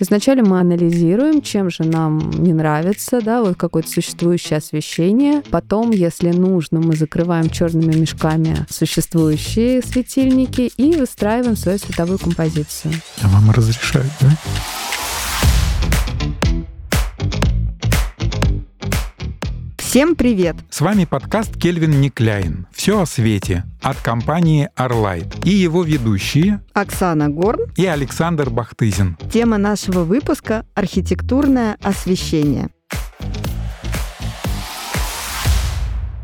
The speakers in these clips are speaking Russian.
Изначально мы анализируем, чем же нам не нравится, да, вот какое-то существующее освещение. Потом, если нужно, мы закрываем черными мешками существующие светильники и выстраиваем свою световую композицию. А вам разрешают, да? Всем привет! С вами подкаст Кельвин Никляйн «Все о свете» от компании Arlight и его ведущие Оксана Горн и Александр Бахтызин. Тема нашего выпуска – архитектурное освещение.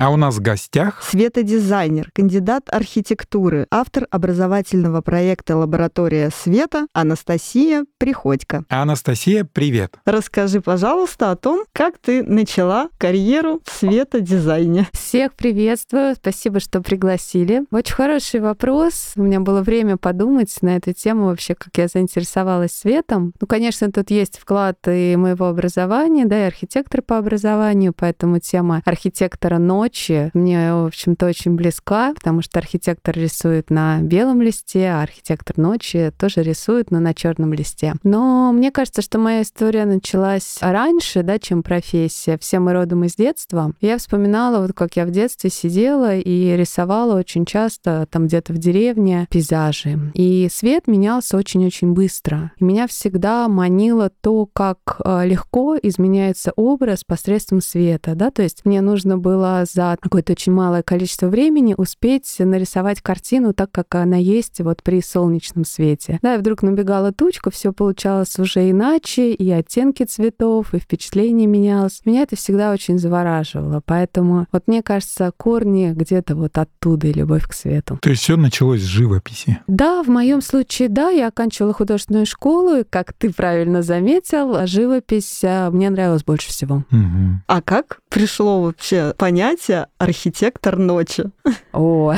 А у нас в гостях светодизайнер, кандидат архитектуры, автор образовательного проекта «Лаборатория света» Анастасия Приходько. Анастасия, привет. Расскажи, пожалуйста, о том, как ты начала карьеру в светодизайне. Всех приветствую. Спасибо, что пригласили. Очень хороший вопрос. У меня было время подумать на эту тему вообще, как я заинтересовалась светом. Ну, конечно, тут есть вклад и моего образования, да, и архитектор по образованию, поэтому тема архитектора ночи ночи мне, в общем-то, очень близка, потому что архитектор рисует на белом листе, а архитектор ночи тоже рисует, но на черном листе. Но мне кажется, что моя история началась раньше, да, чем профессия. Все мы родом из детства. Я вспоминала, вот как я в детстве сидела и рисовала очень часто там где-то в деревне пейзажи. И свет менялся очень-очень быстро. И меня всегда манило то, как э, легко изменяется образ посредством света, да, то есть мне нужно было за за какое-то очень малое количество времени успеть нарисовать картину так, как она есть вот при солнечном свете. Да, и вдруг набегала тучка, все получалось уже иначе, и оттенки цветов, и впечатление менялось. Меня это всегда очень завораживало, поэтому вот мне кажется, корни где-то вот оттуда и любовь к свету. То есть все началось с живописи? Да, в моем случае, да, я оканчивала художественную школу, и, как ты правильно заметил, живопись а, мне нравилась больше всего. Угу. А как пришло вообще понятие профессия архитектор ночи. О,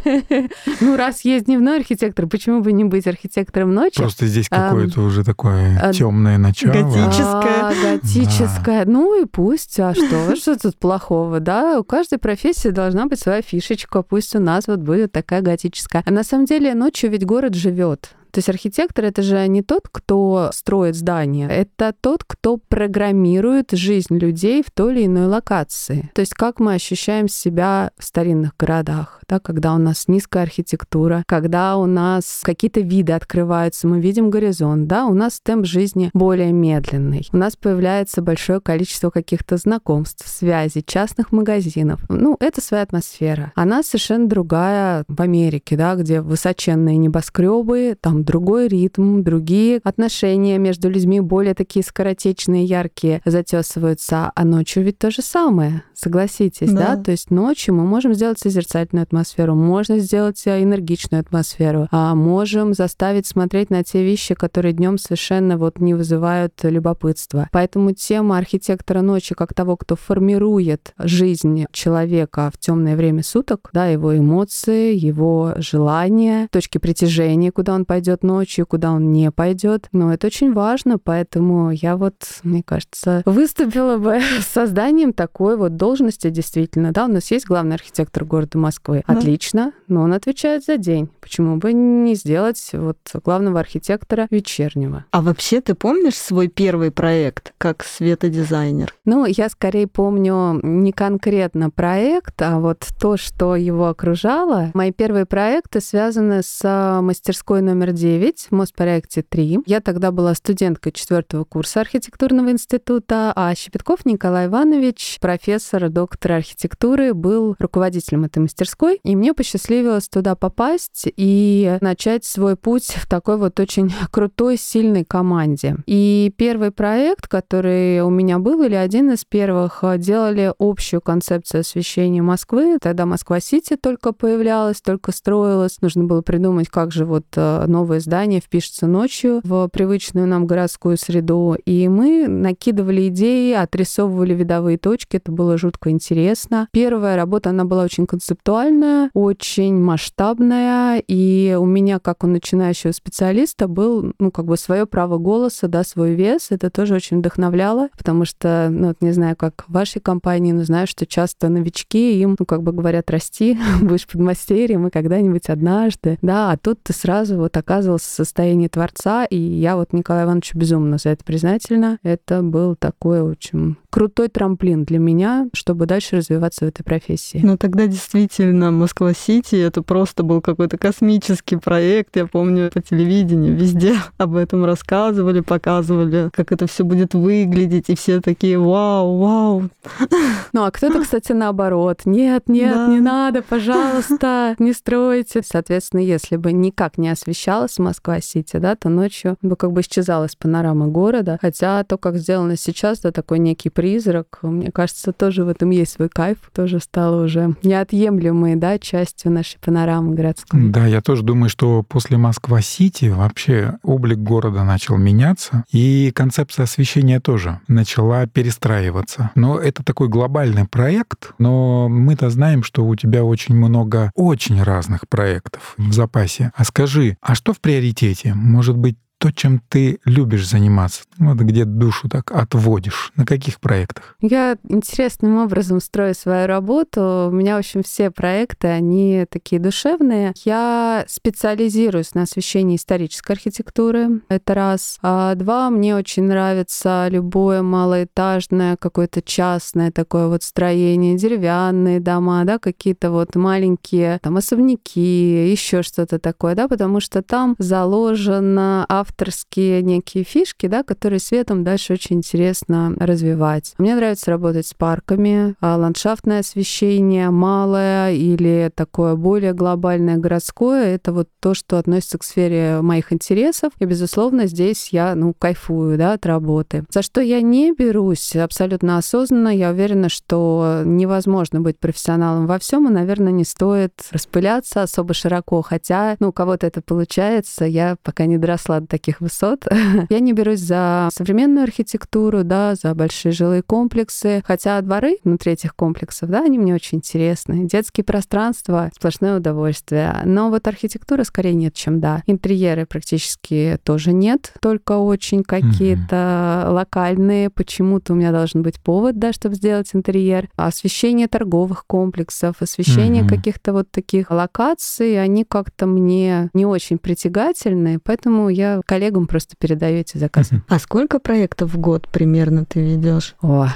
ну раз есть дневной архитектор, почему бы не быть архитектором ночи? Просто здесь какое-то уже такое а, темное начало. Готическое. А, готическое. Ну и пусть, а что? Что тут плохого, да? У каждой профессии должна быть своя фишечка. Пусть у нас вот будет такая готическая. А на самом деле ночью ведь город живет. То есть архитектор это же не тот, кто строит здание, это тот, кто программирует жизнь людей в той или иной локации. То есть как мы ощущаем себя в старинных городах, да, когда у нас низкая архитектура, когда у нас какие-то виды открываются, мы видим горизонт, да, у нас темп жизни более медленный. У нас появляется большое количество каких-то знакомств, связей, частных магазинов. Ну, это своя атмосфера. Она совершенно другая в Америке, да, где высоченные небоскребы, там другой ритм, другие отношения между людьми более такие скоротечные, яркие затесываются, а ночью ведь то же самое, согласитесь, да? да? То есть ночью мы можем сделать созерцательную атмосферу, можно сделать энергичную атмосферу, а можем заставить смотреть на те вещи, которые днем совершенно вот не вызывают любопытства. Поэтому тема архитектора ночи как того, кто формирует жизнь человека в темное время суток, да, его эмоции, его желания, точки притяжения, куда он пойдет ночью, куда он не пойдет. Но это очень важно, поэтому я вот, мне кажется, выступила бы с созданием такой вот должности действительно. Да, у нас есть главный архитектор города Москвы. Отлично, но он отвечает за день. Почему бы не сделать вот главного архитектора вечернего? А вообще ты помнишь свой первый проект как светодизайнер? Ну, я скорее помню не конкретно проект, а вот то, что его окружало. Мои первые проекты связаны с а, мастерской номер 9 в Моспроекте 3. Я тогда была студенткой четвертого курса архитектурного института, а Щепетков Николай Иванович, профессор, доктор архитектуры, был руководителем этой мастерской, и мне посчастливилось туда попасть и начать свой путь в такой вот очень крутой, сильной команде. И первый проект, который у меня был, или один из первых, делали общую концепцию освещения Москвы. Тогда Москва-Сити только появлялась, только строилась. Нужно было придумать, как же вот э, новое здание впишется ночью в привычную нам городскую среду. И мы накидывали идеи, отрисовывали видовые точки. Это было жутко интересно. Первая работа, она была очень концептуальная, сложная, очень масштабная, и у меня, как у начинающего специалиста, был, ну, как бы свое право голоса, да, свой вес. Это тоже очень вдохновляло, потому что, ну, вот не знаю, как в вашей компании, но знаю, что часто новички, им, ну, как бы говорят, расти, будешь подмастерьем, и когда-нибудь однажды, да, а тут ты сразу вот оказывался в состоянии творца, и я вот Николаю Ивановичу безумно за это признательна. Это был такой очень крутой трамплин для меня, чтобы дальше развиваться в этой профессии. Ну тогда действительно Москва-Сити это просто был какой-то космический проект. Я помню по телевидению везде об этом рассказывали, показывали, как это все будет выглядеть, и все такие вау, вау. Ну а кто-то, кстати, наоборот, нет, нет, да. не надо, пожалуйста, не стройте. Соответственно, если бы никак не освещалась Москва-Сити, да, то ночью бы как бы исчезала из панорамы города. Хотя то, как сделано сейчас, да, такой некий призрак. Мне кажется, тоже в этом есть свой кайф. Тоже стало уже неотъемлемой да, частью нашей панорамы городской. Да, я тоже думаю, что после Москва-Сити вообще облик города начал меняться, и концепция освещения тоже начала перестраиваться. Но это такой глобальный проект, но мы-то знаем, что у тебя очень много очень разных проектов в запасе. А скажи, а что в приоритете? Может быть, то, чем ты любишь заниматься? Вот где душу так отводишь? На каких проектах? Я интересным образом строю свою работу. У меня, в общем, все проекты, они такие душевные. Я специализируюсь на освещении исторической архитектуры. Это раз. А два, мне очень нравится любое малоэтажное, какое-то частное такое вот строение, деревянные дома, да, какие-то вот маленькие там особняки, еще что-то такое, да, потому что там заложено авторские некие фишки, да, которые светом дальше очень интересно развивать. Мне нравится работать с парками, а ландшафтное освещение малое или такое более глобальное городское, это вот то, что относится к сфере моих интересов. И, безусловно, здесь я, ну, кайфую, да, от работы. За что я не берусь абсолютно осознанно, я уверена, что невозможно быть профессионалом во всем, и, наверное, не стоит распыляться особо широко, хотя, ну, у кого-то это получается, я пока не доросла до таких высот. Я не берусь за современную архитектуру, да, за большие жилые комплексы, хотя дворы внутри этих комплексов, да, они мне очень интересны. Детские пространства — сплошное удовольствие. Но вот архитектура скорее нет, чем да. Интерьеры практически тоже нет, только очень какие-то mm-hmm. локальные. Почему-то у меня должен быть повод, да, чтобы сделать интерьер. Освещение торговых комплексов, освещение mm-hmm. каких-то вот таких локаций, они как-то мне не очень притягательны, поэтому я коллегам просто передаю эти заказы. А сколько проектов в год примерно ты ведешь? О,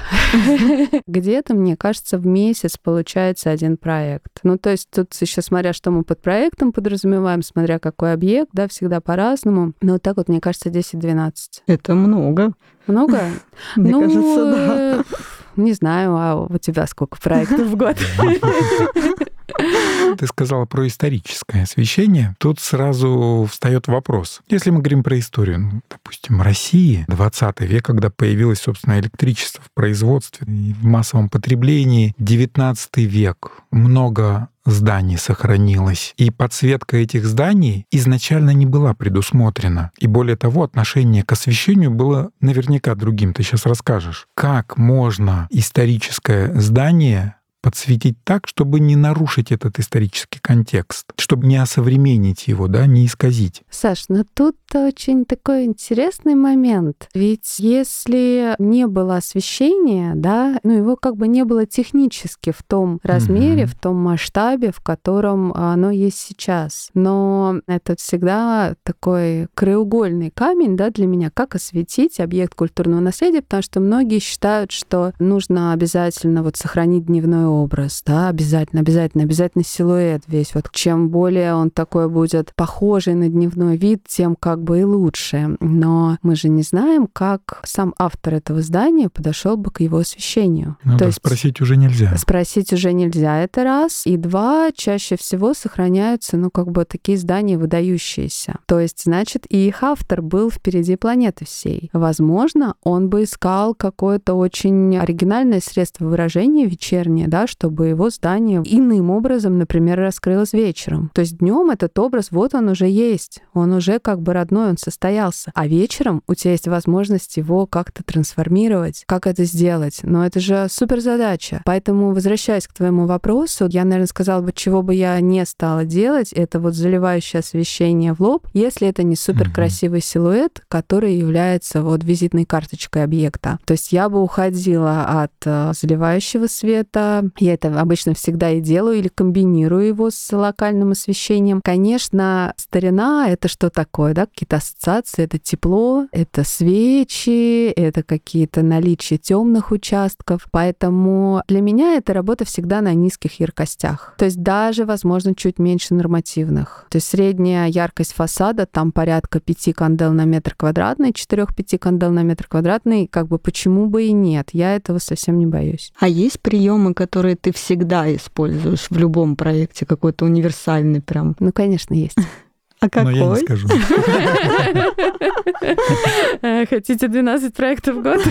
где-то, мне кажется, в месяц получается один проект. Ну, то есть тут еще смотря, что мы под проектом подразумеваем, смотря какой объект, да, всегда по-разному. Но вот так вот, мне кажется, 10-12. Это много. Много? Мне ну, кажется, да. Не знаю, а у тебя сколько проектов в год? Ты сказала про историческое освещение. Тут сразу встает вопрос. Если мы говорим про историю, ну, допустим, России, 20 век, когда появилось, собственно, электричество в производстве в массовом потреблении, 19 век, много зданий сохранилось. И подсветка этих зданий изначально не была предусмотрена. И более того, отношение к освещению было наверняка другим. Ты сейчас расскажешь, как можно историческое здание подсветить так, чтобы не нарушить этот исторический контекст, чтобы не осовременить его, да, не исказить. Саш, ну тут очень такой интересный момент. Ведь если не было освещения, да, ну его как бы не было технически в том размере, mm-hmm. в том масштабе, в котором оно есть сейчас. Но это всегда такой краеугольный камень, да, для меня, как осветить объект культурного наследия, потому что многие считают, что нужно обязательно вот сохранить дневной образ, да, обязательно, обязательно, обязательно силуэт весь. Вот чем более он такой будет похожий на дневной вид, тем как бы и лучше. Но мы же не знаем, как сам автор этого здания подошел бы к его освещению. Ну, То да, есть спросить уже нельзя. Спросить уже нельзя, это раз. И два, чаще всего сохраняются, ну, как бы такие здания выдающиеся. То есть, значит, и их автор был впереди планеты всей. Возможно, он бы искал какое-то очень оригинальное средство выражения вечернее, да, чтобы его здание иным образом, например, раскрылось вечером. То есть днем этот образ, вот он уже есть. Он уже как бы родной очередной, он состоялся. А вечером у тебя есть возможность его как-то трансформировать. Как это сделать? Но это же супер задача. Поэтому, возвращаясь к твоему вопросу, я, наверное, сказала бы, чего бы я не стала делать, это вот заливающее освещение в лоб, если это не супер красивый силуэт, который является вот визитной карточкой объекта. То есть я бы уходила от э, заливающего света. Я это обычно всегда и делаю или комбинирую его с локальным освещением. Конечно, старина — это что такое, да? Какие-то ассоциации. Это тепло, это свечи, это какие-то наличия темных участков. Поэтому для меня эта работа всегда на низких яркостях. То есть даже, возможно, чуть меньше нормативных. То есть средняя яркость фасада там порядка 5 кандел на метр квадратный, 4-5 кандел на метр квадратный. Как бы почему бы и нет? Я этого совсем не боюсь. А есть приемы, которые ты всегда используешь в любом проекте, какой-то универсальный прям? Ну, конечно, есть. А какой? Но я не скажу. Хотите 12 проектов в год?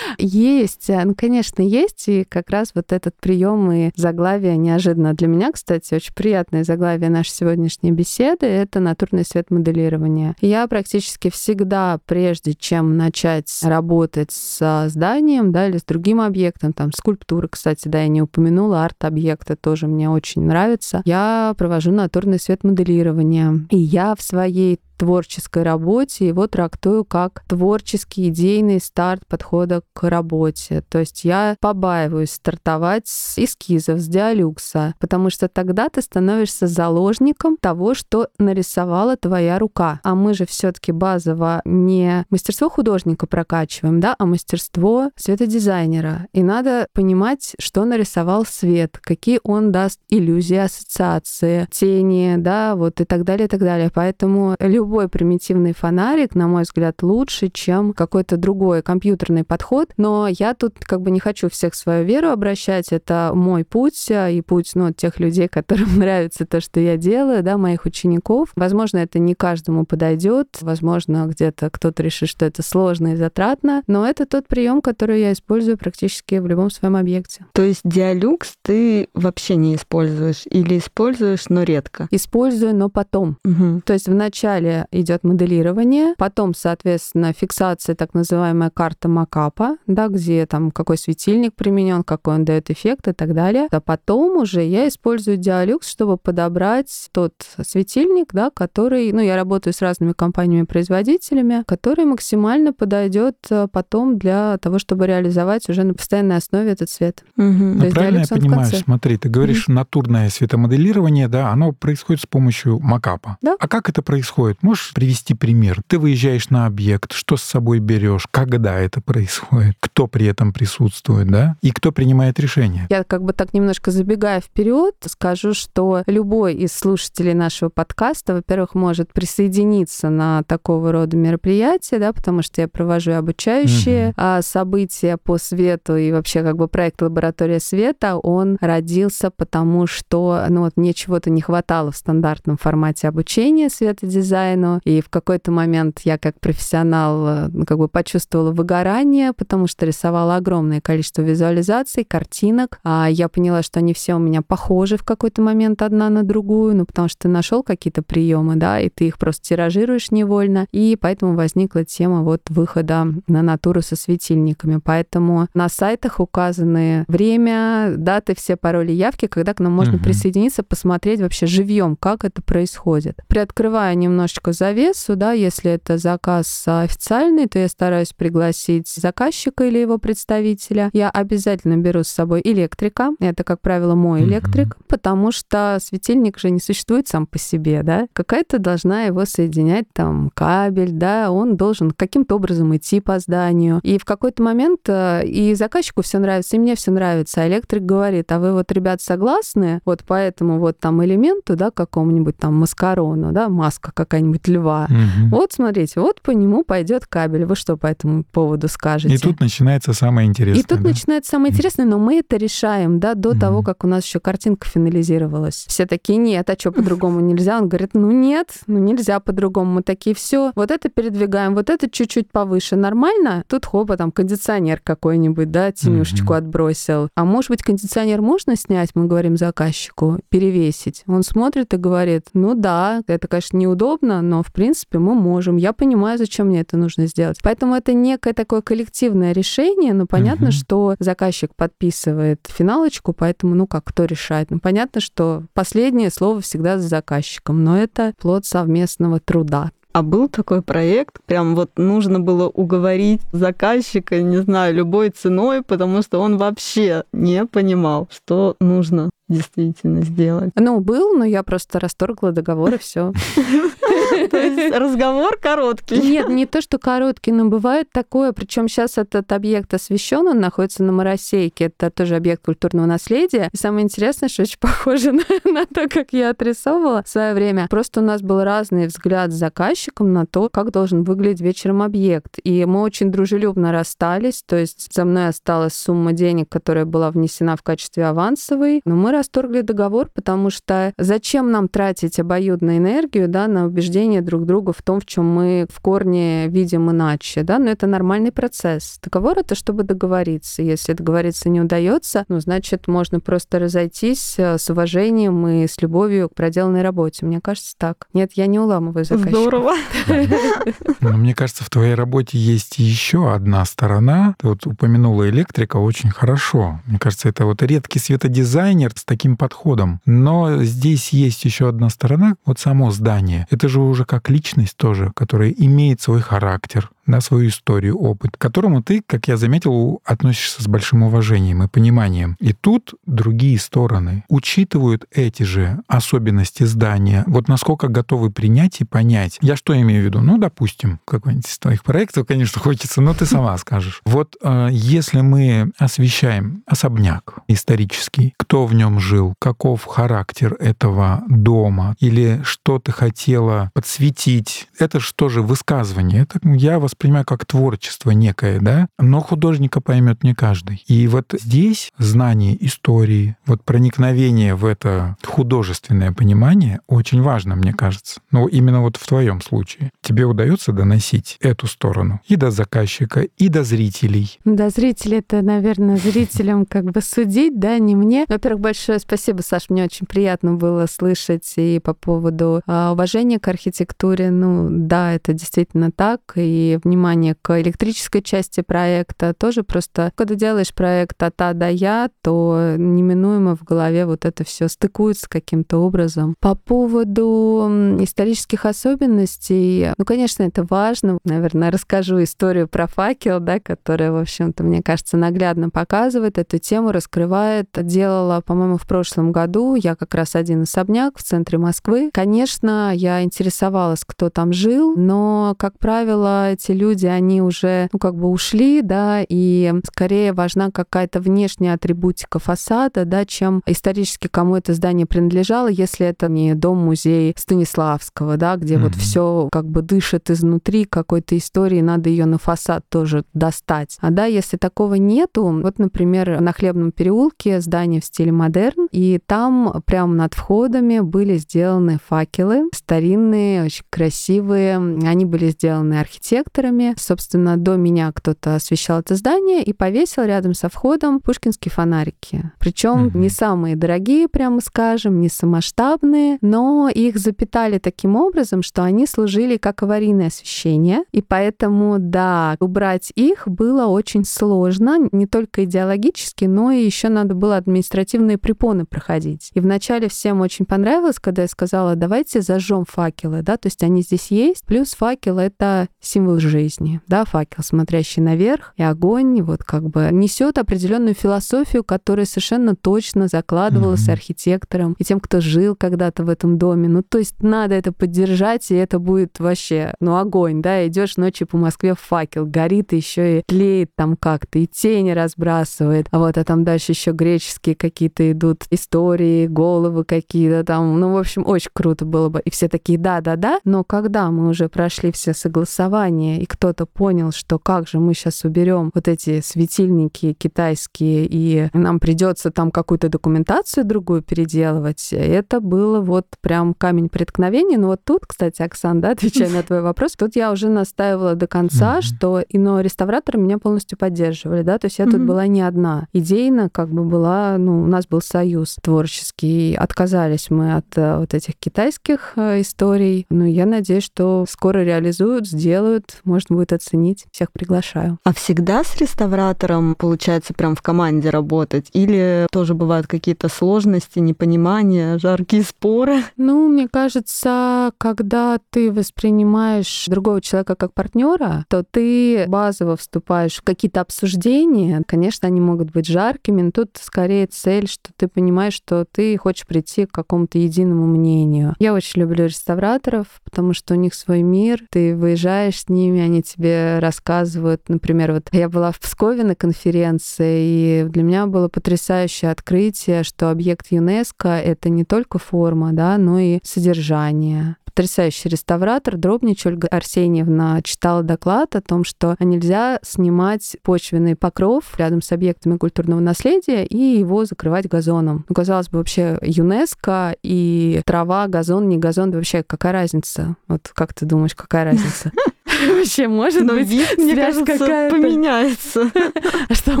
Есть, ну, конечно, есть. И как раз вот этот прием и заглавие неожиданно для меня, кстати, очень приятное заглавие нашей сегодняшней беседы — это натурный свет моделирования. Я практически всегда, прежде чем начать работать с зданием, да, или с другим объектом, там, скульптуры, кстати, да, я не упомянула, арт-объекты тоже мне очень нравятся, я провожу натурный свет моделирования. И я в своей творческой работе его трактую как творческий идейный старт подхода к работе. То есть я побаиваюсь стартовать с эскизов, с диалюкса, потому что тогда ты становишься заложником того, что нарисовала твоя рука. А мы же все таки базово не мастерство художника прокачиваем, да, а мастерство светодизайнера. И надо понимать, что нарисовал свет, какие он даст иллюзии, ассоциации, тени, да, вот и так далее, и так далее. Поэтому любой любой примитивный фонарик, на мой взгляд, лучше, чем какой-то другой компьютерный подход. Но я тут как бы не хочу всех свою веру обращать. Это мой путь а, и путь ну, тех людей, которым нравится то, что я делаю, да, моих учеников. Возможно, это не каждому подойдет. Возможно, где-то кто-то решит, что это сложно и затратно. Но это тот прием, который я использую практически в любом своем объекте. То есть диалюкс ты вообще не используешь или используешь, но редко? Использую, но потом. Угу. То есть вначале идет моделирование, потом, соответственно, фиксация, так называемая карта макапа, да, где там какой светильник применен, какой он дает эффект и так далее. А потом уже я использую диалюкс, чтобы подобрать тот светильник, да, который, ну, я работаю с разными компаниями-производителями, который максимально подойдет э, потом для того, чтобы реализовать уже на постоянной основе этот цвет. Угу. Ну, правильно я понимаю, смотри, ты говоришь, угу. натурное светомоделирование, да, оно происходит с помощью макапа. Да. А как это происходит? Можешь привести пример? Ты выезжаешь на объект, что с собой берешь, когда это происходит, кто при этом присутствует, да, и кто принимает решение? Я как бы так немножко забегая вперед, скажу, что любой из слушателей нашего подкаста, во-первых, может присоединиться на такого рода мероприятия, да, потому что я провожу обучающие угу. события по свету и вообще как бы проект «Лаборатория света», он родился потому, что ну, вот мне чего-то не хватало в стандартном формате обучения светодизайна, дизайну. И в какой-то момент я как профессионал э, ну, как бы почувствовала выгорание, потому что рисовала огромное количество визуализаций, картинок. А я поняла, что они все у меня похожи в какой-то момент одна на другую, ну потому что ты нашел какие-то приемы, да, и ты их просто тиражируешь невольно. И поэтому возникла тема вот выхода на натуру со светильниками. Поэтому на сайтах указаны время, даты, все пароли, явки, когда к нам можно угу. присоединиться, посмотреть вообще живьем, как это происходит. Приоткрывая немножечко немножко завесу, да, если это заказ официальный, то я стараюсь пригласить заказчика или его представителя. Я обязательно беру с собой электрика. Это, как правило, мой электрик, mm-hmm. потому что светильник же не существует сам по себе, да. Какая-то должна его соединять там кабель, да, он должен каким-то образом идти по зданию. И в какой-то момент э, и заказчику все нравится, и мне все нравится. А электрик говорит, а вы вот, ребят, согласны вот по этому вот там элементу, да, какому-нибудь там маскарону, да, маска какая-нибудь какого-нибудь льва. Угу. Вот смотрите, вот по нему пойдет кабель. Вы что по этому поводу скажете? И тут начинается самое интересное. И тут да? начинается самое интересное, но мы это решаем, да, до угу. того, как у нас еще картинка финализировалась. Все такие, нет, а что по-другому нельзя? Он говорит, ну нет, ну нельзя по-другому. Мы такие, все, вот это передвигаем, вот это чуть-чуть повыше. Нормально? Тут хопа, там кондиционер какой-нибудь, да, тенюшечку угу. отбросил. А может быть, кондиционер можно снять, мы говорим заказчику, перевесить? Он смотрит и говорит, ну да, это, конечно, неудобно, сложно, но, в принципе, мы можем. Я понимаю, зачем мне это нужно сделать. Поэтому это некое такое коллективное решение, но понятно, угу. что заказчик подписывает финалочку, поэтому, ну как, кто решает? Ну, понятно, что последнее слово всегда за заказчиком, но это плод совместного труда. А был такой проект, прям вот нужно было уговорить заказчика, не знаю, любой ценой, потому что он вообще не понимал, что нужно действительно сделать. Ну, был, но я просто расторгла договор и все. То есть разговор короткий. Нет, не то, что короткий, но бывает такое. Причем сейчас этот объект освещен, он находится на Моросейке. Это тоже объект культурного наследия. И самое интересное, что очень похоже на, на то, как я отрисовывала в свое время. Просто у нас был разный взгляд с заказчиком на то, как должен выглядеть вечером объект. И мы очень дружелюбно расстались. То есть за мной осталась сумма денег, которая была внесена в качестве авансовой. Но мы расторгли договор, потому что зачем нам тратить обоюдную энергию да, на убеждение друг друга в том, в чем мы в корне видим иначе, да, но это нормальный процесс. Договор — это чтобы договориться. Если договориться не удается, ну, значит, можно просто разойтись э, с уважением и с любовью к проделанной работе. Мне кажется, так. Нет, я не уламываю заказчика. Здорово. Но мне кажется, в твоей работе есть еще одна сторона. Ты вот упомянула электрика очень хорошо. Мне кажется, это вот редкий светодизайнер с таким подходом. Но здесь есть еще одна сторона, вот само здание. Это же уже как личность тоже, которая имеет свой характер, на свою историю, опыт, к которому ты, как я заметил, относишься с большим уважением и пониманием. И тут другие стороны учитывают эти же особенности здания. Вот насколько готовы принять и понять. Я что имею в виду? Ну, допустим, какой-нибудь из твоих проектов, конечно, хочется, но ты сама скажешь. Вот э, если мы освещаем особняк исторический, кто в нем жил, каков характер этого дома, или что ты хотела подсветить, это что же высказывание? Это я вас воспринимаю как творчество некое, да, но художника поймет не каждый. И вот здесь знание истории, вот проникновение в это художественное понимание очень важно, мне кажется. Но именно вот в твоем случае тебе удается доносить эту сторону и до заказчика, и до зрителей. До зрителей это, наверное, зрителям как бы судить, да, не мне. Во-первых, большое спасибо, Саш, мне очень приятно было слышать и по поводу а, уважения к архитектуре. Ну, да, это действительно так, и внимание к электрической части проекта. Тоже просто, когда делаешь проект от А до Я, то неминуемо в голове вот это все стыкуется каким-то образом. По поводу исторических особенностей, ну, конечно, это важно. Наверное, расскажу историю про факел, да, которая, в общем-то, мне кажется, наглядно показывает эту тему, раскрывает. Делала, по-моему, в прошлом году я как раз один особняк в центре Москвы. Конечно, я интересовалась, кто там жил, но, как правило, эти люди, они уже, ну, как бы ушли, да, и скорее важна какая-то внешняя атрибутика фасада, да, чем исторически кому это здание принадлежало, если это не дом-музей Станиславского, да, где mm-hmm. вот все как бы дышит изнутри какой-то истории, надо ее на фасад тоже достать. А да, если такого нету, вот, например, на Хлебном переулке здание в стиле модерн, и там прямо над входами были сделаны факелы старинные, очень красивые. Они были сделаны архитекторами, фонарями. Собственно, до меня кто-то освещал это здание и повесил рядом со входом пушкинские фонарики. Причем mm-hmm. не самые дорогие, прямо скажем, не самосштабные, но их запитали таким образом, что они служили как аварийное освещение. И поэтому, да, убрать их было очень сложно, не только идеологически, но и еще надо было административные препоны проходить. И вначале всем очень понравилось, когда я сказала, давайте зажжем факелы, да, то есть они здесь есть, плюс факел — это символ жизни. Да, факел, смотрящий наверх, и огонь вот как бы несет определенную философию, которая совершенно точно закладывалась mm-hmm. архитектором и тем, кто жил когда-то в этом доме. Ну, то есть надо это поддержать, и это будет вообще, ну, огонь, да, идешь ночью по Москве, факел горит, еще и тлеет там как-то, и тени разбрасывает. А вот, а там дальше еще греческие какие-то идут истории, головы какие-то там. Ну, в общем, очень круто было бы. И все такие, да-да-да. Но когда мы уже прошли все согласования и кто-то понял, что как же мы сейчас уберем вот эти светильники китайские, и нам придется там какую-то документацию другую переделывать, это было вот прям камень преткновения. Но вот тут, кстати, Оксан, да, отвечая на твой вопрос, тут я уже настаивала до конца, что, и, но реставраторы меня полностью поддерживали, да, то есть я тут была не одна. Идейно как бы была, ну, у нас был союз творческий, отказались мы от э, вот этих китайских э, историй, но я надеюсь, что скоро реализуют, сделают, можно будет оценить. Всех приглашаю. А всегда с реставратором получается прям в команде работать? Или тоже бывают какие-то сложности, непонимания, жаркие споры? Ну, мне кажется, когда ты воспринимаешь другого человека как партнера, то ты базово вступаешь в какие-то обсуждения. Конечно, они могут быть жаркими, но тут скорее цель, что ты понимаешь, что ты хочешь прийти к какому-то единому мнению. Я очень люблю реставраторов, потому что у них свой мир. Ты выезжаешь с ними, они тебе рассказывают. Например, вот я была в Пскове на конференции, и для меня было потрясающее открытие, что объект ЮНЕСКО — это не только форма, да, но и содержание потрясающий реставратор Дробнич Ольга Арсеньевна читала доклад о том, что нельзя снимать почвенный покров рядом с объектами культурного наследия и его закрывать газоном. Ну, казалось бы, вообще ЮНЕСКО и трава, газон, не газон, да вообще какая разница? Вот как ты думаешь, какая разница? Вообще, может Но быть, вид, мне кажется, какая-то. поменяется. А что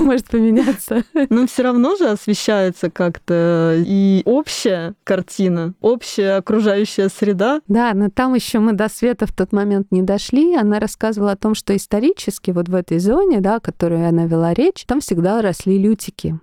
может поменяться? Но все равно же освещается как-то и общая картина, общая окружающая среда. Да, но там еще мы до света в тот момент не дошли. Она рассказывала о том, что исторически вот в этой зоне, да, о которой она вела речь, там всегда росли лютики.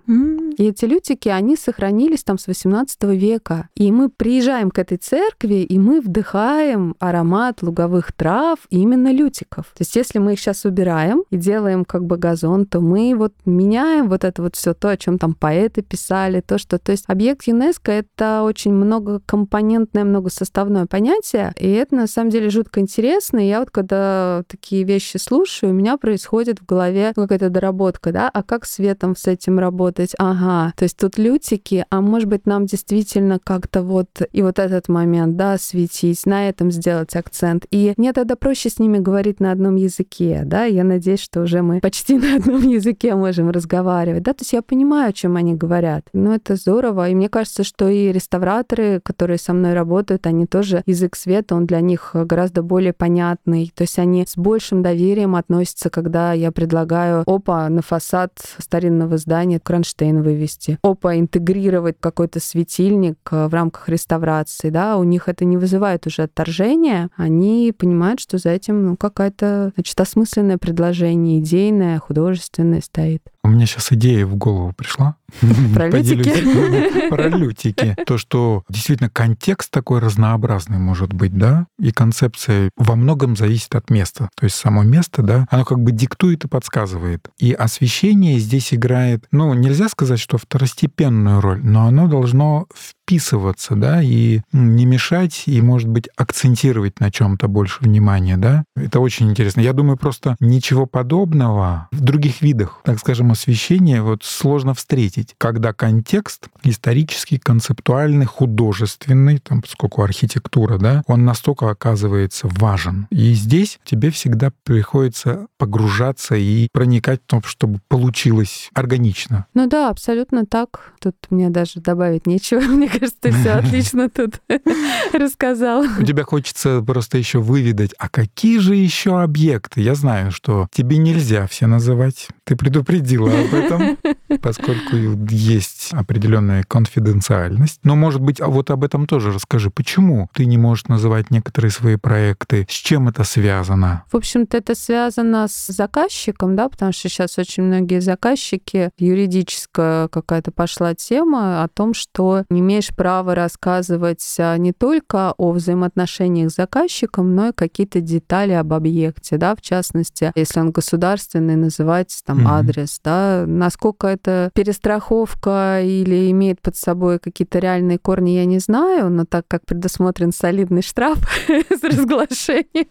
И эти лютики, они сохранились там с 18 века. И мы приезжаем к этой церкви, и мы вдыхаем аромат луговых трав именно лютиков. То есть если мы их сейчас убираем и делаем как бы газон, то мы вот меняем вот это вот все то, о чем там поэты писали, то, что... То есть объект ЮНЕСКО — это очень многокомпонентное, многосоставное понятие, и это на самом деле жутко интересно. И я вот когда такие вещи слушаю, у меня происходит в голове какая-то доработка, да, а как светом с этим работать? Ага, то есть тут лютики, а может быть нам действительно как-то вот и вот этот момент, да, светить, на этом сделать акцент. И мне тогда проще с ними говорить на одном языке, да, я надеюсь, что уже мы почти на одном языке можем разговаривать, да, то есть я понимаю, о чем они говорят. Но это здорово, и мне кажется, что и реставраторы, которые со мной работают, они тоже язык света, он для них гораздо более понятный, то есть они с большим доверием относятся, когда я предлагаю, опа, на фасад старинного здания кронштейн вывести, опа, интегрировать какой-то светильник в рамках реставрации, да, у них это не вызывает уже отторжения, они понимают, что за этим ну, какая-то, значит, осмысленное предложение, идейное, художественное стоит. У меня сейчас идея в голову пришла. Про лютики? Про лютики. То, что действительно контекст такой разнообразный может быть, да, и концепция во многом зависит от места. То есть само место, да, оно как бы диктует и подсказывает. И освещение здесь играет, ну, нельзя сказать, что второстепенную роль, но оно должно вписываться, да, и не мешать, и, может быть, акцентировать на чем-то больше внимания, да. Это очень интересно. Я думаю, просто ничего подобного в других видах, так скажем, освещения вот сложно встретить, когда контекст исторический, концептуальный, художественный, там, поскольку архитектура, да, он настолько оказывается важен. И здесь тебе всегда приходится погружаться и проникать в том, чтобы получилось органично. Ну да, абсолютно так. Тут мне даже добавить нечего. Мне кажется, ты все отлично тут рассказал. У тебя хочется просто еще выведать, а какие же еще объекты? Я знаю, что тебе нельзя все называть. Ты предупредила об этом, поскольку есть определенная конфиденциальность. Но, может быть, а вот об этом тоже расскажи. Почему ты не можешь называть некоторые свои проекты? С чем это связано? В общем-то, это связано с заказчиком, да, потому что сейчас очень многие заказчики, юридическая какая-то пошла тема о том, что не имеешь права рассказывать а, не только о взаимоотношениях с заказчиком, но и какие-то детали об объекте, да, в частности, если он государственный, называть там mm-hmm. адрес, да, насколько это перестраховка или имеет под собой какие-то реальные корни, я не знаю, но так как предусмотрен солидный штраф за разглашение,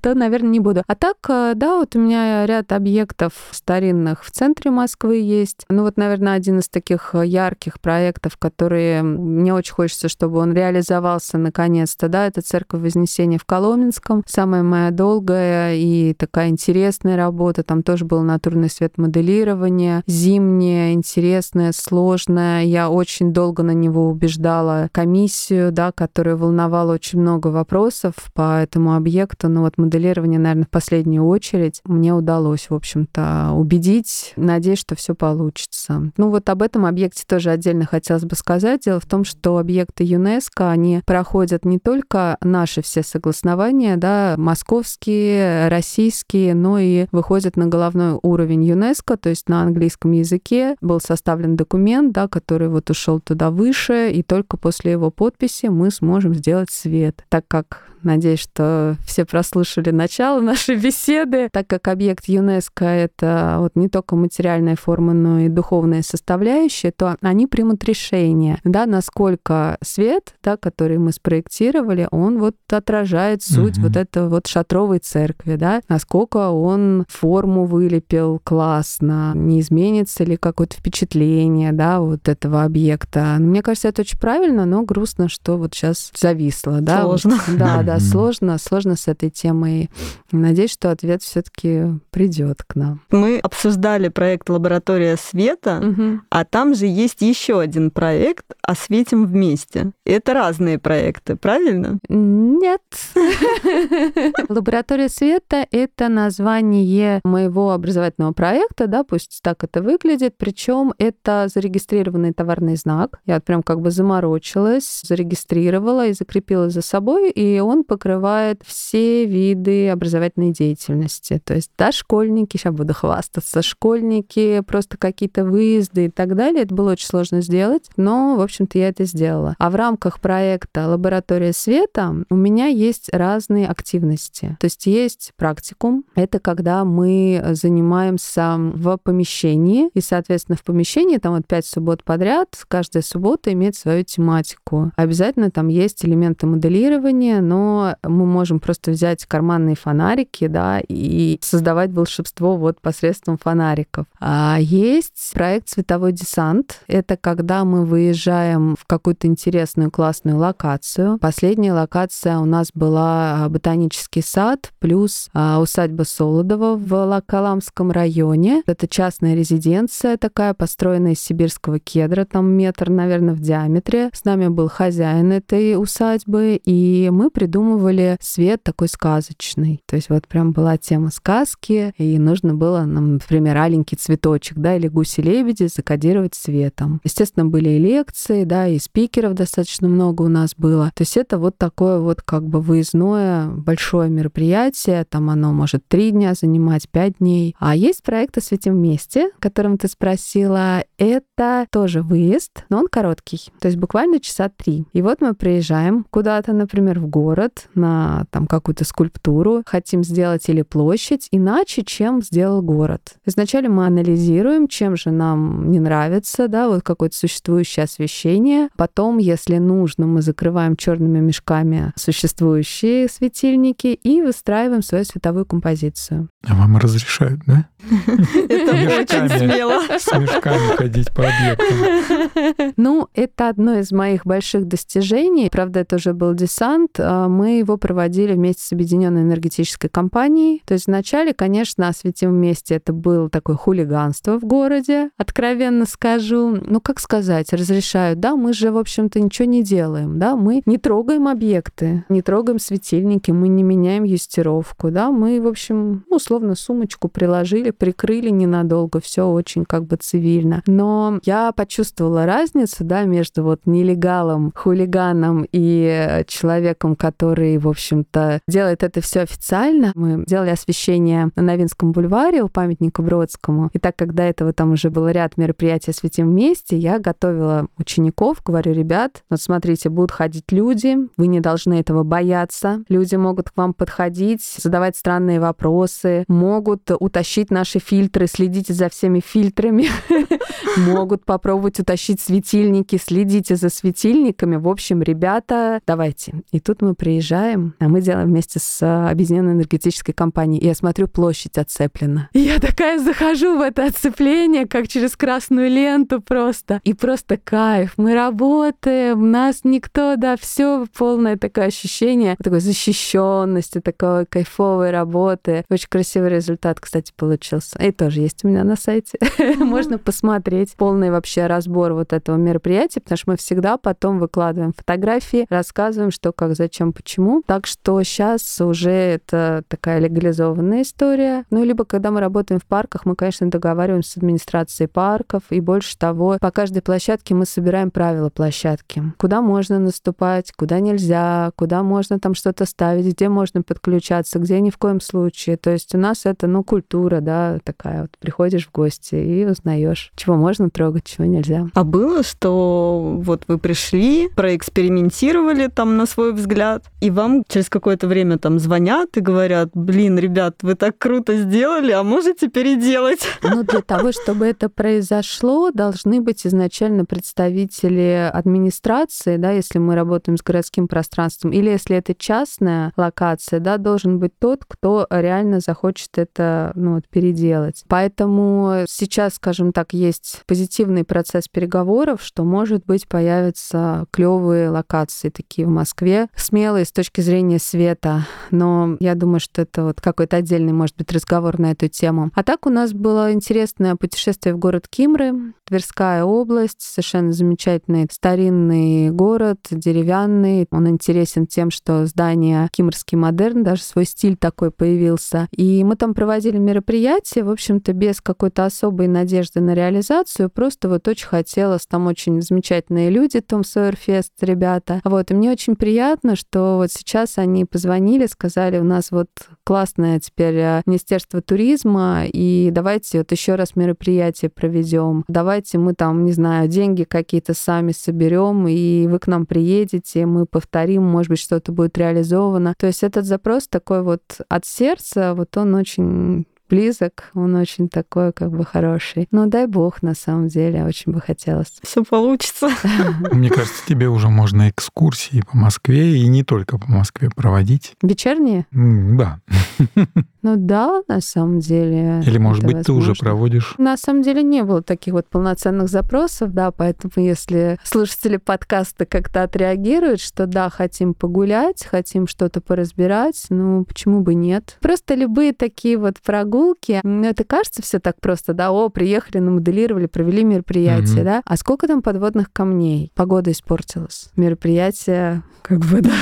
то, наверное, не буду. А так, э, да, вот у меня ряд объектов старинных в центре Москвы есть. Ну вот, наверное, один из таких ярких проектов, которые мне очень хочется, чтобы он реализовался наконец-то, да, это Церковь Вознесения в Коломенском. Самая моя долгая и такая интересная работа. Там тоже был натурный свет моделирования, зимнее, интересное, сложное. Я очень долго на него убеждала комиссию, да, которая волновала очень много вопросов по этому объекту. Но вот моделирование, наверное, в последнюю очередь мне удалось, в общем-то, убедить. Надеюсь, что все получится. Ну вот об этом объекте тоже отдельно хотелось бы сказать. Дело в том, что объекты ЮНЕСКО, они проходят не только наши все согласования, да, московские, российские, но и выходят на головной уровень ЮНЕСКо, то есть на английском языке был составлен документ, да, который вот ушел туда выше, и только после его подписи мы сможем сделать свет, так как Надеюсь, что все прослушали начало нашей беседы, так как объект ЮНЕСКО — это вот не только материальная форма, но и духовная составляющая, то они примут решение, да, насколько свет, да, который мы спроектировали, он вот отражает суть угу. вот этого вот шатровой церкви, да, насколько он форму вылепил классно, не изменится ли какое-то впечатление, да, вот этого объекта. Мне кажется, это очень правильно, но грустно, что вот сейчас зависло, да. Сложно. Вот, да, да, сложно, сложно с этой темой. Надеюсь, что ответ все-таки придет к нам. Мы обсуждали проект Лаборатория света, угу. а там же есть еще один проект «Осветим вместе». Это разные проекты, правильно? Нет. Лаборатория света — это название моего образовательного проекта, да, пусть так это выглядит. Причем это зарегистрированный товарный знак. Я прям как бы заморочилась, зарегистрировала и закрепила за собой, и он покрывает все виды образовательной деятельности. То есть дошкольники, сейчас буду хвастаться, школьники, просто какие-то выезды и так далее. Это было очень сложно сделать, но, в общем-то, я это сделала. А в рамках проекта «Лаборатория света» у меня есть разные активности. То есть есть практикум. Это когда мы занимаемся в помещении, и, соответственно, в помещении там вот пять суббот подряд, каждая суббота имеет свою тематику. Обязательно там есть элементы моделирования, но мы можем просто взять карманные фонарики, да, и создавать волшебство вот посредством фонариков. А есть проект «Световой десант». Это когда мы выезжаем в какую-то интересную классную локацию. Последняя локация у нас была ботанический сад плюс а, усадьба Солодова в Лакаламском районе. Это частная резиденция такая, построенная из сибирского кедра, там метр, наверное, в диаметре. С нами был хозяин этой усадьбы, и мы придумали придумывали свет такой сказочный. То есть вот прям была тема сказки, и нужно было нам, например, аленький цветочек, да, или гуси-лебеди закодировать светом. Естественно, были и лекции, да, и спикеров достаточно много у нас было. То есть это вот такое вот как бы выездное большое мероприятие, там оно может три дня занимать, пять дней. А есть проект «Осветим вместе», о котором ты спросила. Это тоже выезд, но он короткий, то есть буквально часа три. И вот мы приезжаем куда-то, например, в город, город, на там какую-то скульптуру, хотим сделать или площадь иначе, чем сделал город. Изначально мы анализируем, чем же нам не нравится, да, вот какое-то существующее освещение. Потом, если нужно, мы закрываем черными мешками существующие светильники и выстраиваем свою световую композицию. А вам разрешают, да? Это очень смело. С мешками ходить по объектам. Ну, это одно из моих больших достижений. Правда, это уже был десант. Мы его проводили вместе с Объединенной энергетической компанией. То есть вначале, конечно, осветим вместе это было такое хулиганство в городе, откровенно скажу. Ну, как сказать, разрешают, да, мы же, в общем-то, ничего не делаем, да, мы не трогаем объекты, не трогаем светильники, мы не меняем юстировку, да, мы, в общем, условно сумочку приложили, прикрыли ненадолго, все очень как бы цивильно. Но я почувствовала разницу, да, между вот нелегалом, хулиганом и человеком, который который, в общем-то, делает это все официально. Мы делали освещение на Новинском бульваре у памятника Бродскому. И так как до этого там уже был ряд мероприятий «Осветим вместе», я готовила учеников, говорю, ребят, вот смотрите, будут ходить люди, вы не должны этого бояться. Люди могут к вам подходить, задавать странные вопросы, могут утащить наши фильтры, следите за всеми фильтрами. Могут попробовать утащить светильники, следите за светильниками. В общем, ребята, давайте. И тут мы приезжаем, а мы делаем вместе с Объединенной энергетической компанией. И я смотрю, площадь оцеплена. И я такая захожу в это оцепление, как через красную ленту просто. И просто кайф. Мы работаем, нас никто, да, все полное такое ощущение такой защищенности, такой кайфовой работы. Очень красивый результат, кстати, получился. И тоже есть у меня на сайте. Можно посмотреть полный вообще разбор вот этого мероприятия, потому что мы всегда потом выкладываем фотографии, рассказываем, что, как, зачем, почему. Так что сейчас уже это такая легализованная история. Ну, либо когда мы работаем в парках, мы, конечно, договариваемся с администрацией парков, и больше того, по каждой площадке мы собираем правила площадки. Куда можно наступать, куда нельзя, куда можно там что-то ставить, где можно подключаться, где ни в коем случае. То есть у нас это, ну, культура, да, такая вот. Приходишь в гости и узнаешь, чего можно трогать, чего нельзя. А было, что вот вы пришли, проэкспериментировали там на свой взгляд, и вам через какое-то время там звонят и говорят, блин, ребят, вы так круто сделали, а можете переделать? Ну, для того, чтобы это произошло, должны быть изначально представители администрации, да, если мы работаем с городским пространством, или если это частная локация, да, должен быть тот, кто реально захочет это ну, вот, переделать. Поэтому сейчас, скажем так, есть позитивный процесс переговоров, что, может быть, появятся клевые локации такие в Москве, смелые с точки зрения света, но я думаю, что это вот какой-то отдельный, может быть, разговор на эту тему. А так у нас было интересное путешествие в город Кимры, Тверская область, совершенно замечательный старинный город, деревянный. Он интересен тем, что здание Кимрский модерн, даже свой стиль такой появился. И мы там проводили мероприятие, в общем-то, без какой-то особой надежды на реализацию, просто вот очень хотелось, там очень замечательные люди, Том Сойерфест, ребята. Вот, и мне очень приятно, что вот сейчас они позвонили, сказали, у нас вот классное теперь э, Министерство туризма, и давайте вот еще раз мероприятие проведем. Давайте мы там, не знаю, деньги какие-то сами соберем, и вы к нам приедете, мы повторим, может быть, что-то будет реализовано. То есть этот запрос такой вот от сердца, вот он очень близок, он очень такой как бы хороший. Ну, дай бог, на самом деле, очень бы хотелось. Все получится. Мне кажется, тебе уже можно экскурсии по Москве и не только по Москве проводить. Вечерние? Да. Ну да, на самом деле. Или, может быть, возможно. ты уже проводишь? На самом деле не было таких вот полноценных запросов, да, поэтому если слушатели подкаста как-то отреагируют, что да, хотим погулять, хотим что-то поразбирать, ну почему бы нет? Просто любые такие вот прогулки, ну это кажется все так просто, да, о, приехали, намоделировали, провели мероприятие, mm-hmm. да, а сколько там подводных камней? Погода испортилась. Мероприятие как бы, да.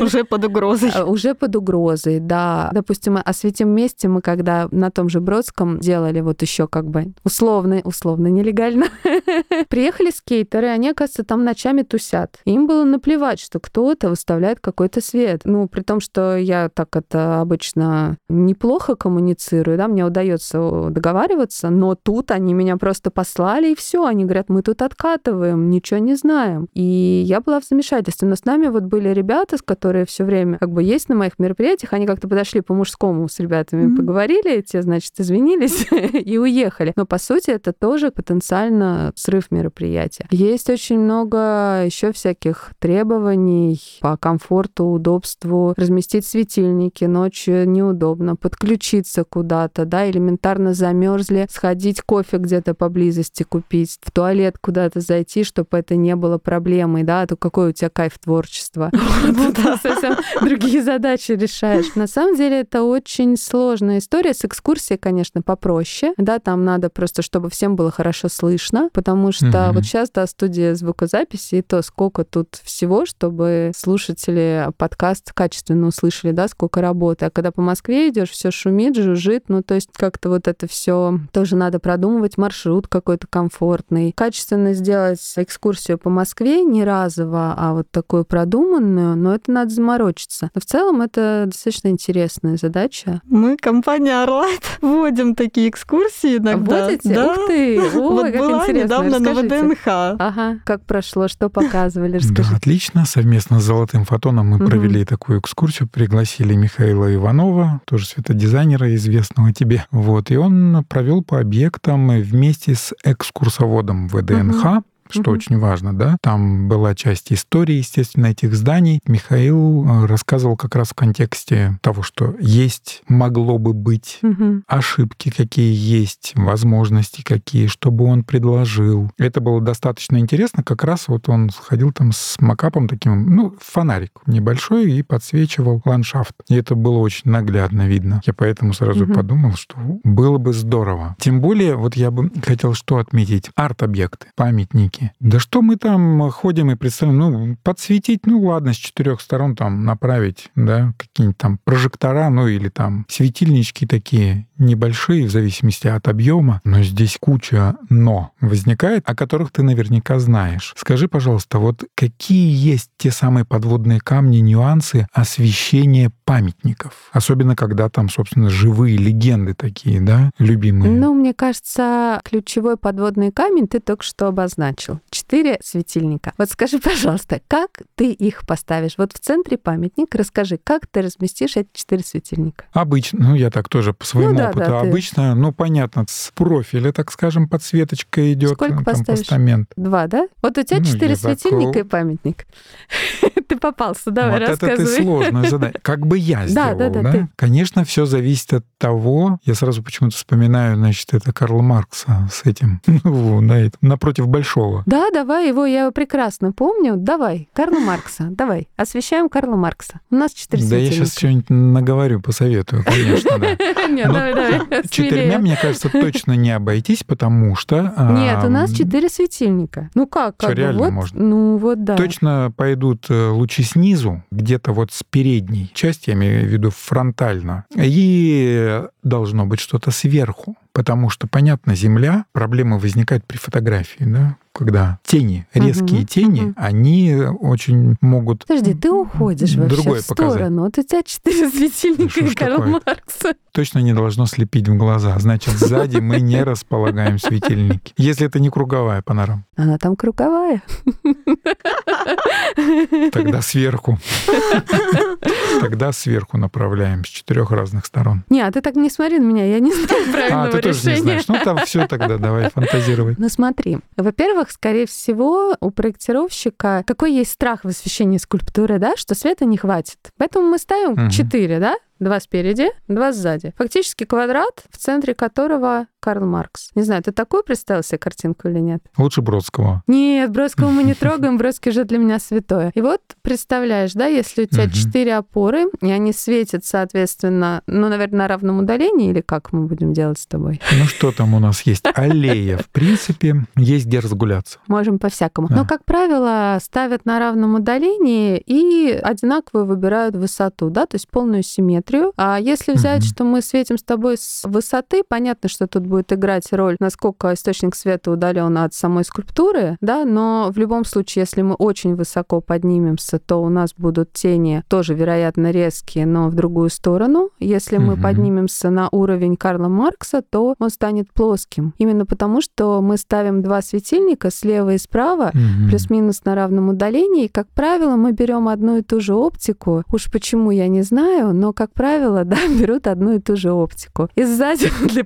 Уже под угрозой. А, уже под угрозой, да. Допустим, осветим месте мы когда на том же Бродском делали вот еще как бы условно, условно нелегально. Приехали скейтеры, они, оказывается, там ночами тусят. Им было наплевать, что кто-то выставляет какой-то свет. Ну, при том, что я так это обычно неплохо коммуницирую, да, мне удается договариваться, но тут они меня просто послали, и все, они говорят, мы тут откатываем, ничего не знаем. И я была в замешательстве. Но с нами вот были ребята, которые все время как бы есть на моих мероприятиях, они как-то подошли по-мужскому с ребятами, mm-hmm. поговорили, те, значит, извинились и уехали. Но по сути это тоже потенциально срыв мероприятия. Есть очень много еще всяких требований по комфорту, удобству, разместить светильники ночью неудобно, подключиться куда-то, да, элементарно замерзли, сходить кофе где-то поблизости купить, в туалет куда-то зайти, чтобы это не было проблемой, да, а то какой у тебя кайф творчества. Ты совсем другие задачи решаешь. На самом деле это очень сложная история. С экскурсией, конечно, попроще, да, там надо просто, чтобы всем было хорошо слышно, потому что вот сейчас, да, студия звукозаписи, и то сколько тут всего, чтобы слушатели подкаст качественно услышали, да, сколько работы. А когда по Москве идешь, все шумит, жужжит, ну, то есть как-то вот это все тоже надо продумывать, маршрут какой-то комфортный. Качественно сделать экскурсию по Москве не разово, а вот такую продуманную, но это надо заморочиться. Но в целом это достаточно интересная задача. Мы, компания Орлайт, вводим такие экскурсии иногда. Вводите? Да. Ух ты! Ой, вот как была интересно. недавно Расскажите. на ВДНХ. Ага, как прошло, что показывали, расскажите. Да, отлично. Совместно с «Золотым фотоном» мы угу. провели такую экскурсию, пригласили Михаила Иванова, тоже светодизайнера известного тебе. Вот. И он провел по объектам вместе с экскурсоводом ВДНХ. Угу что угу. очень важно, да. Там была часть истории, естественно, этих зданий. Михаил э, рассказывал как раз в контексте того, что есть, могло бы быть, угу. ошибки какие есть, возможности какие, чтобы он предложил. Это было достаточно интересно. Как раз вот он сходил там с макапом таким, ну, фонарик небольшой и подсвечивал ландшафт. И это было очень наглядно видно. Я поэтому сразу угу. подумал, что было бы здорово. Тем более, вот я бы хотел что отметить. Арт-объекты, памятники, рынке. Да что мы там ходим и представим, ну, подсветить, ну ладно, с четырех сторон там направить, да, какие-нибудь там прожектора, ну или там светильнички такие небольшие в зависимости от объема, но здесь куча «но» возникает, о которых ты наверняка знаешь. Скажи, пожалуйста, вот какие есть те самые подводные камни, нюансы освещения памятников? Особенно, когда там, собственно, живые легенды такие, да, любимые. Ну, мне кажется, ключевой подводный камень ты только что обозначил. Четыре светильника. Вот скажи, пожалуйста, как ты их поставишь? Вот в центре памятник, расскажи, как ты разместишь эти четыре светильника? Обычно, ну, я так тоже по своему ну, да, опыта. Да, обычно, ты... ну, понятно, с профиля, так скажем, подсветочка идет. Сколько там, поставишь? Постамент. Два, да? Вот у тебя ну, четыре светильника так... и памятник. ты попался, давай вот рассказывай. это ты сложно задать. Как бы я сделал, да? да, да? Конечно, все зависит от того, я сразу почему-то вспоминаю, значит, это Карл Маркса с этим, ну, на этом, напротив Большого. Да, давай его, я его прекрасно помню. Давай, Карла Маркса, давай, освещаем Карла Маркса. У нас четыре Да я сейчас что-нибудь наговорю, посоветую, конечно, да. Нет, давай, давай. Четырьмя, мне кажется, точно не обойтись, потому что... Нет, у нас четыре светильника. Ну как? Что, реально можно? Ну вот да. Точно пойдут э, лучи снизу, где-то вот с передней части, я имею в виду фронтально, и должно быть что-то сверху. Потому что, понятно, Земля, проблема возникает при фотографии, да, когда тени, резкие угу, тени, угу. они очень могут... Подожди, ты уходишь вообще другое в сторону. Показать. Вот у тебя четыре светильника ну, и Карл Маркса. Точно не должно слепить в глаза. Значит, сзади мы не располагаем светильники. Если это не круговая панорама. Она там круговая. Тогда сверху. Тогда сверху направляем с четырех разных сторон. Не, а ты так не смотри на меня, я не знаю правильного А, ты тоже не знаешь. Ну, там все тогда, давай фантазировать. Ну, смотри. Во-первых, скорее всего, у проектировщика какой есть страх в освещении скульптуры, да, что света не хватит. Поэтому мы ставим четыре, да, Два спереди, два сзади. Фактически квадрат, в центре которого Карл Маркс. Не знаю, ты такую представил себе картинку или нет? Лучше Бродского. Нет, Бродского мы не трогаем, Бродский же для меня святое. И вот представляешь, да, если у тебя четыре опоры, и они светят, соответственно, ну, наверное, на равном удалении, или как мы будем делать с тобой? Ну, что там у нас есть? Аллея. В принципе, есть где разгуляться. Можем по-всякому. Но, как правило, ставят на равном удалении и одинаково выбирают высоту, да, то есть полную симметрию. А если взять, что мы светим с тобой с высоты, понятно, что тут будет играть роль, насколько источник света удален от самой скульптуры, да, но в любом случае, если мы очень высоко поднимемся, то у нас будут тени тоже, вероятно, резкие, но в другую сторону. Если mm-hmm. мы поднимемся на уровень Карла Маркса, то он станет плоским. Именно потому, что мы ставим два светильника слева и справа, mm-hmm. плюс-минус на равном удалении, и, как правило, мы берем одну и ту же оптику. Уж почему, я не знаю, но, как правило, да, берут одну и ту же оптику. И сзади для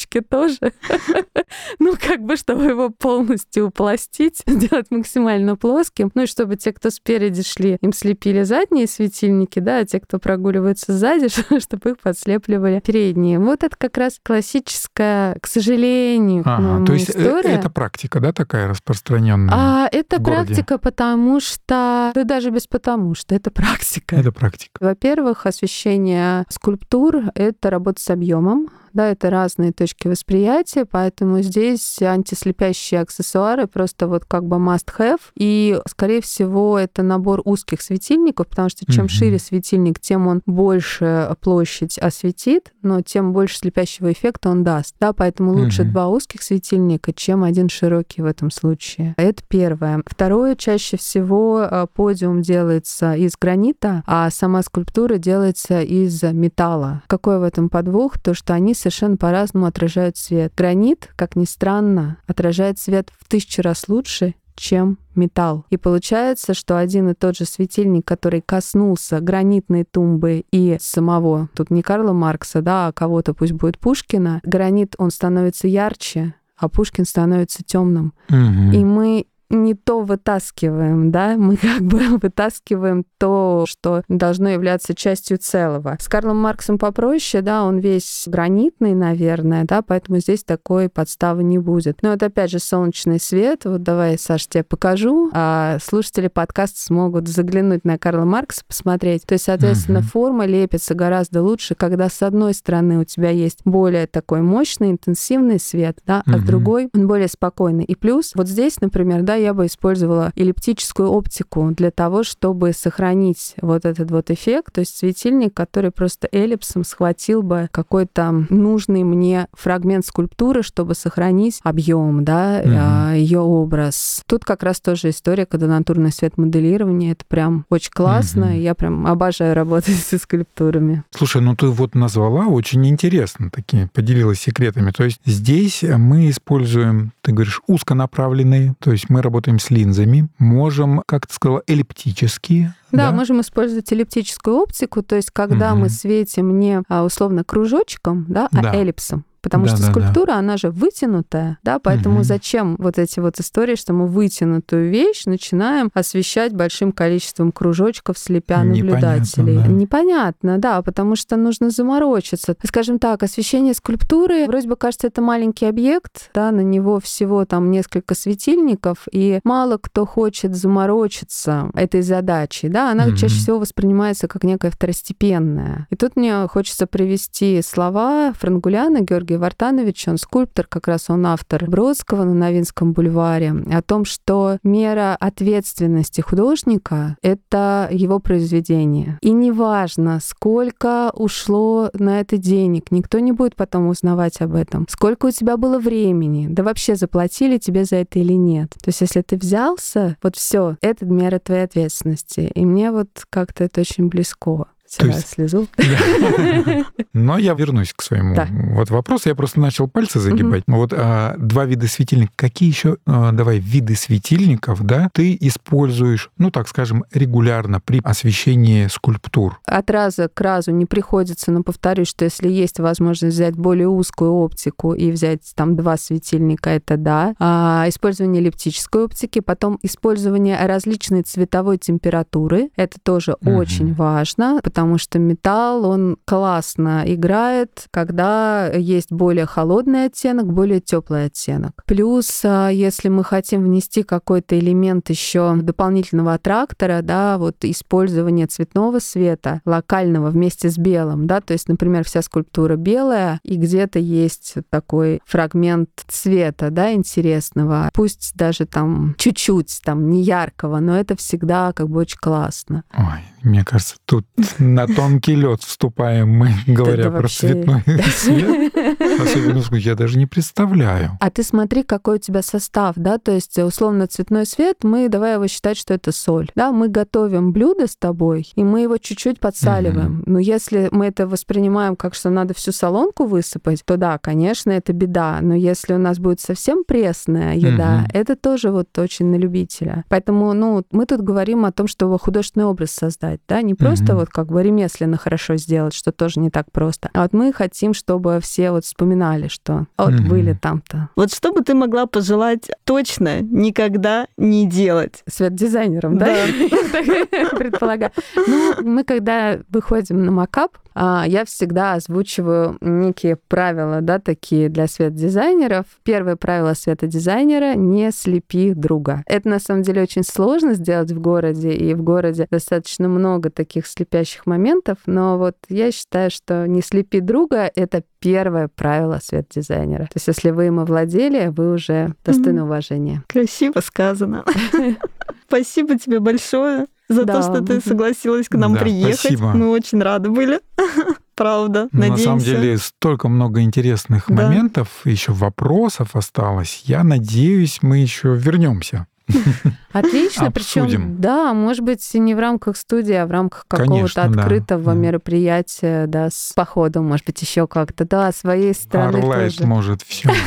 подстраховочки тоже. Ну, как бы, чтобы его полностью упластить, сделать максимально плоским. Ну, и чтобы те, кто спереди шли, им слепили задние светильники, да, а те, кто прогуливаются сзади, чтобы их подслепливали передние. Вот это как раз классическая, к сожалению, ага, то есть э, история. это практика, да, такая распространенная? А это практика, потому что, да даже без потому что, это практика. Это практика. Во-первых, освещение скульптур — это работа с объемом, да, это разные точки восприятия, поэтому здесь антислепящие аксессуары просто вот как бы must-have, и, скорее всего, это набор узких светильников, потому что чем mm-hmm. шире светильник, тем он больше площадь осветит, но тем больше слепящего эффекта он даст, да, поэтому лучше mm-hmm. два узких светильника, чем один широкий в этом случае. Это первое. Второе, чаще всего э, подиум делается из гранита, а сама скульптура делается из металла. Какой в этом подвох? То, что они совершенно по-разному отражают свет. Гранит, как ни странно, отражает свет в тысячу раз лучше, чем металл. И получается, что один и тот же светильник, который коснулся гранитной тумбы и самого, тут не Карла Маркса, да, а кого-то, пусть будет Пушкина, гранит, он становится ярче, а Пушкин становится темным. Мгм. И мы не то вытаскиваем, да, мы как бы вытаскиваем то, что должно являться частью целого. С Карлом Марксом попроще, да, он весь гранитный, наверное, да, поэтому здесь такой подставы не будет. Но это опять же солнечный свет. Вот давай, Саш, тебе покажу, а слушатели подкаста смогут заглянуть на Карла Маркса, посмотреть. То есть, соответственно, Мгм. форма лепится гораздо лучше, когда с одной стороны у тебя есть более такой мощный, интенсивный свет, да, а с другой он более спокойный. И плюс вот здесь, например, да, я бы использовала эллиптическую оптику для того, чтобы сохранить вот этот вот эффект, то есть светильник, который просто эллипсом схватил бы какой-то нужный мне фрагмент скульптуры, чтобы сохранить объем, да, Мгм. ее образ. Тут как раз тоже история, когда натурный свет моделирования, это прям очень классно, и я прям обожаю работать со скульптурами. Слушай, ну ты вот назвала очень интересно такие, поделилась секретами. То есть здесь мы используем, ты говоришь, узконаправленные, то есть мы работаем с линзами, можем, как ты сказала, эллиптические. Да, можем использовать эллиптическую оптику, то есть когда Мгм. мы светим не а, условно кружочком, да, а Да. эллипсом. Потому что Да-да-да. скульптура, она же вытянутая, да, поэтому Мгм. зачем вот эти вот истории, что мы вытянутую вещь начинаем освещать большим количеством кружочков, слепя Непонятно, наблюдателей? да. Непонятно, да, потому что нужно заморочиться. Скажем так, освещение скульптуры, вроде бы кажется, это маленький объект, да, на него всего там несколько светильников, и мало кто хочет заморочиться этой задачей, да, она Мгм. чаще всего воспринимается как некая второстепенная. И тут мне хочется привести слова Франгуляна Георгия Вартановича, он скульптор, как раз он автор Бродского на Новинском бульваре, о том, что мера ответственности художника — это его произведение. И неважно, сколько ушло на это денег, никто не будет потом узнавать об этом. Сколько у тебя было времени, да вообще заплатили тебе за это или нет. То есть если ты взялся, вот все, это мера твоей ответственности. И мне вот как-то это очень близко. Вчера есть- слезу. Но я вернусь к своему Да. вот вопросу. Я просто начал пальцы загибать. Вот а, два вида светильников. Какие еще, а, давай, виды светильников, да, ты используешь, ну, так скажем, регулярно при освещении скульптур? От раза к разу не приходится, но повторюсь, что если есть возможность взять более узкую оптику и взять там два светильника, это да. А, использование эллиптической оптики, потом использование различной цветовой температуры, это тоже очень важно, потому что металл, он классно играет, когда есть более холодный оттенок, более теплый оттенок. Плюс, а, если мы хотим внести какой-то элемент еще дополнительного аттрактора, да, вот использование цветного света локального вместе с белым, да, то есть, например, вся скульптура белая, и где-то есть такой фрагмент цвета, да, интересного, пусть даже там чуть-чуть, там, не яркого, но это всегда как бы очень классно. Ой, мне кажется, тут на тонкий лед вступаем мы, говоря Это про вообще- цветной свет. Особенно, я даже не представляю. А ты смотри, какой у тебя состав, да, то есть условно цветной свет, мы давай его считать, что это соль, да, мы готовим блюдо с тобой, и мы его чуть-чуть подсаливаем. Но если мы это воспринимаем как, что надо всю солонку высыпать, то да, конечно, это беда, но если у нас будет совсем пресная еда, это тоже вот очень на любителя. Поэтому, ну, мы тут говорим о том, чтобы художественный образ создать, да, не просто вот как бы ремесленно хорошо сделать, что тоже не так просто, а вот мы хотим, чтобы все вот вспоминали, что «А вот Мгм. были там-то Вот что бы ты могла пожелать точно никогда не делать? свет-дизайнером, да? Так Предполагаю. Ну, мы когда выходим на макап, я всегда озвучиваю некие правила, да, такие для свет-дизайнеров. Первое правило светодизайнера — не слепи друга. Это, на самом деле, очень сложно сделать в городе, и в городе достаточно много таких слепящих моментов, но вот я считаю, что не слепи друга — это первое правило свет-дизайнера. То есть если вы им овладели, вы уже достойны уважения. Красиво сказано. Спасибо тебе большое за Да. то, что ты согласилась к нам Да, приехать. спасибо. Мы очень рады были. Правда. Ну, Надеемся. На самом деле столько много интересных Да. моментов, еще вопросов осталось. Я надеюсь, мы еще вернемся Отлично, причем, да, может быть, не в рамках студии, а в рамках какого-то открытого да. мероприятия, да, с походом, может быть, еще как-то, да, своей стороны Арлайт тоже. может все.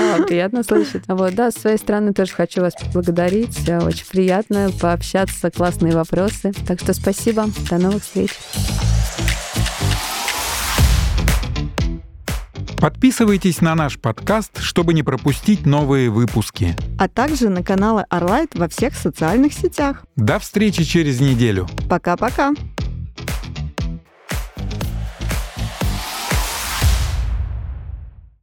А, Приятно слышать. Вот, да, с своей стороны тоже хочу вас поблагодарить. Э, Очень приятно пообщаться, классные вопросы. Так что спасибо. До новых встреч. Подписывайтесь на наш подкаст, чтобы не пропустить новые выпуски. А также на каналы Арлайт во всех социальных сетях. До встречи через неделю. Пока-пока.